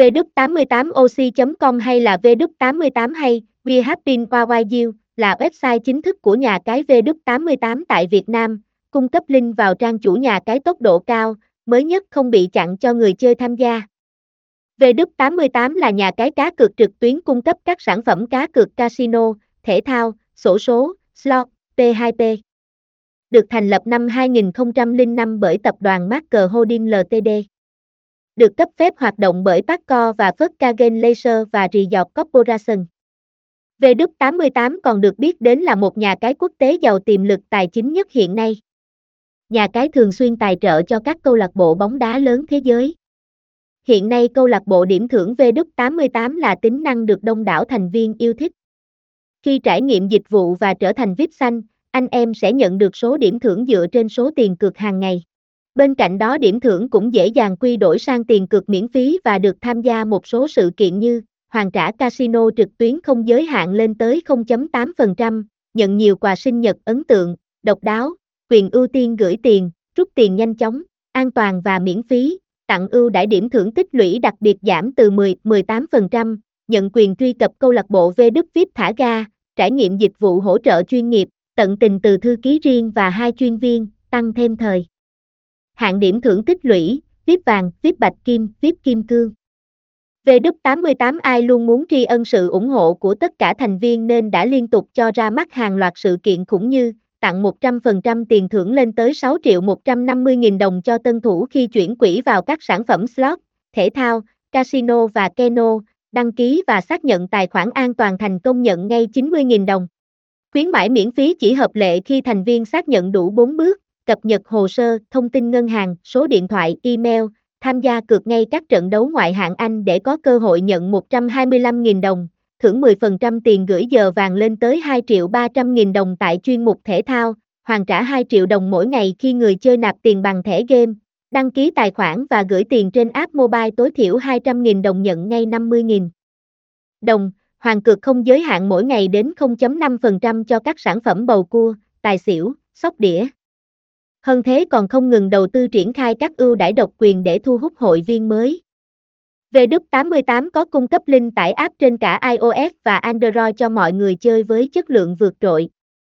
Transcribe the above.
vdup88oc.com hay là vdup88 hay We Have Been là website chính thức của nhà cái vdup88 tại Việt Nam, cung cấp link vào trang chủ nhà cái tốc độ cao, mới nhất không bị chặn cho người chơi tham gia. Vdup88 là nhà cái cá cược trực tuyến cung cấp các sản phẩm cá cược casino, thể thao, sổ số, slot, P2P. Được thành lập năm 2005 bởi tập đoàn Marker Holding Ltd. Được cấp phép hoạt động bởi Pacco và Volkswagen Laser và Resort Corporation. V88 còn được biết đến là một nhà cái quốc tế giàu tiềm lực tài chính nhất hiện nay. Nhà cái thường xuyên tài trợ cho các câu lạc bộ bóng đá lớn thế giới. Hiện nay câu lạc bộ điểm thưởng V88 là tính năng được đông đảo thành viên yêu thích. Khi trải nghiệm dịch vụ và trở thành VIP xanh, anh em sẽ nhận được số điểm thưởng dựa trên số tiền cược hàng ngày. Bên cạnh đó điểm thưởng cũng dễ dàng quy đổi sang tiền cược miễn phí và được tham gia một số sự kiện như hoàn trả casino trực tuyến không giới hạn lên tới 0.8%, nhận nhiều quà sinh nhật ấn tượng, độc đáo, quyền ưu tiên gửi tiền, rút tiền nhanh chóng, an toàn và miễn phí, tặng ưu đãi điểm thưởng tích lũy đặc biệt giảm từ 10-18%, nhận quyền truy cập câu lạc bộ V Đức VIP thả ga, trải nghiệm dịch vụ hỗ trợ chuyên nghiệp, tận tình từ thư ký riêng và hai chuyên viên, tăng thêm thời. Hạng điểm thưởng tích lũy, VIP vàng, VIP bạch kim, VIP kim cương. VD88 ai luôn muốn tri ân sự ủng hộ của tất cả thành viên nên đã liên tục cho ra mắt hàng loạt sự kiện khủng như tặng 100% tiền thưởng lên tới 6 triệu 150 nghìn đồng cho tân thủ khi chuyển quỹ vào các sản phẩm slot, thể thao, casino và keno, đăng ký và xác nhận tài khoản an toàn thành công nhận ngay 90.000 đồng. Khuyến mãi miễn phí chỉ hợp lệ khi thành viên xác nhận đủ 4 bước, cập nhật hồ sơ, thông tin ngân hàng, số điện thoại, email, tham gia cược ngay các trận đấu ngoại hạng Anh để có cơ hội nhận 125.000 đồng, thưởng 10% tiền gửi giờ vàng lên tới 2 triệu 300.000 đồng tại chuyên mục thể thao, hoàn trả 2 triệu đồng mỗi ngày khi người chơi nạp tiền bằng thẻ game, đăng ký tài khoản và gửi tiền trên app mobile tối thiểu 200.000 đồng nhận ngay 50.000 đồng, hoàn cược không giới hạn mỗi ngày đến 0.5% cho các sản phẩm bầu cua, tài xỉu, sóc đĩa. Hơn thế còn không ngừng đầu tư triển khai các ưu đãi độc quyền để thu hút hội viên mới. VD88 có cung cấp link tải app trên cả iOS và Android cho mọi người chơi với chất lượng vượt trội.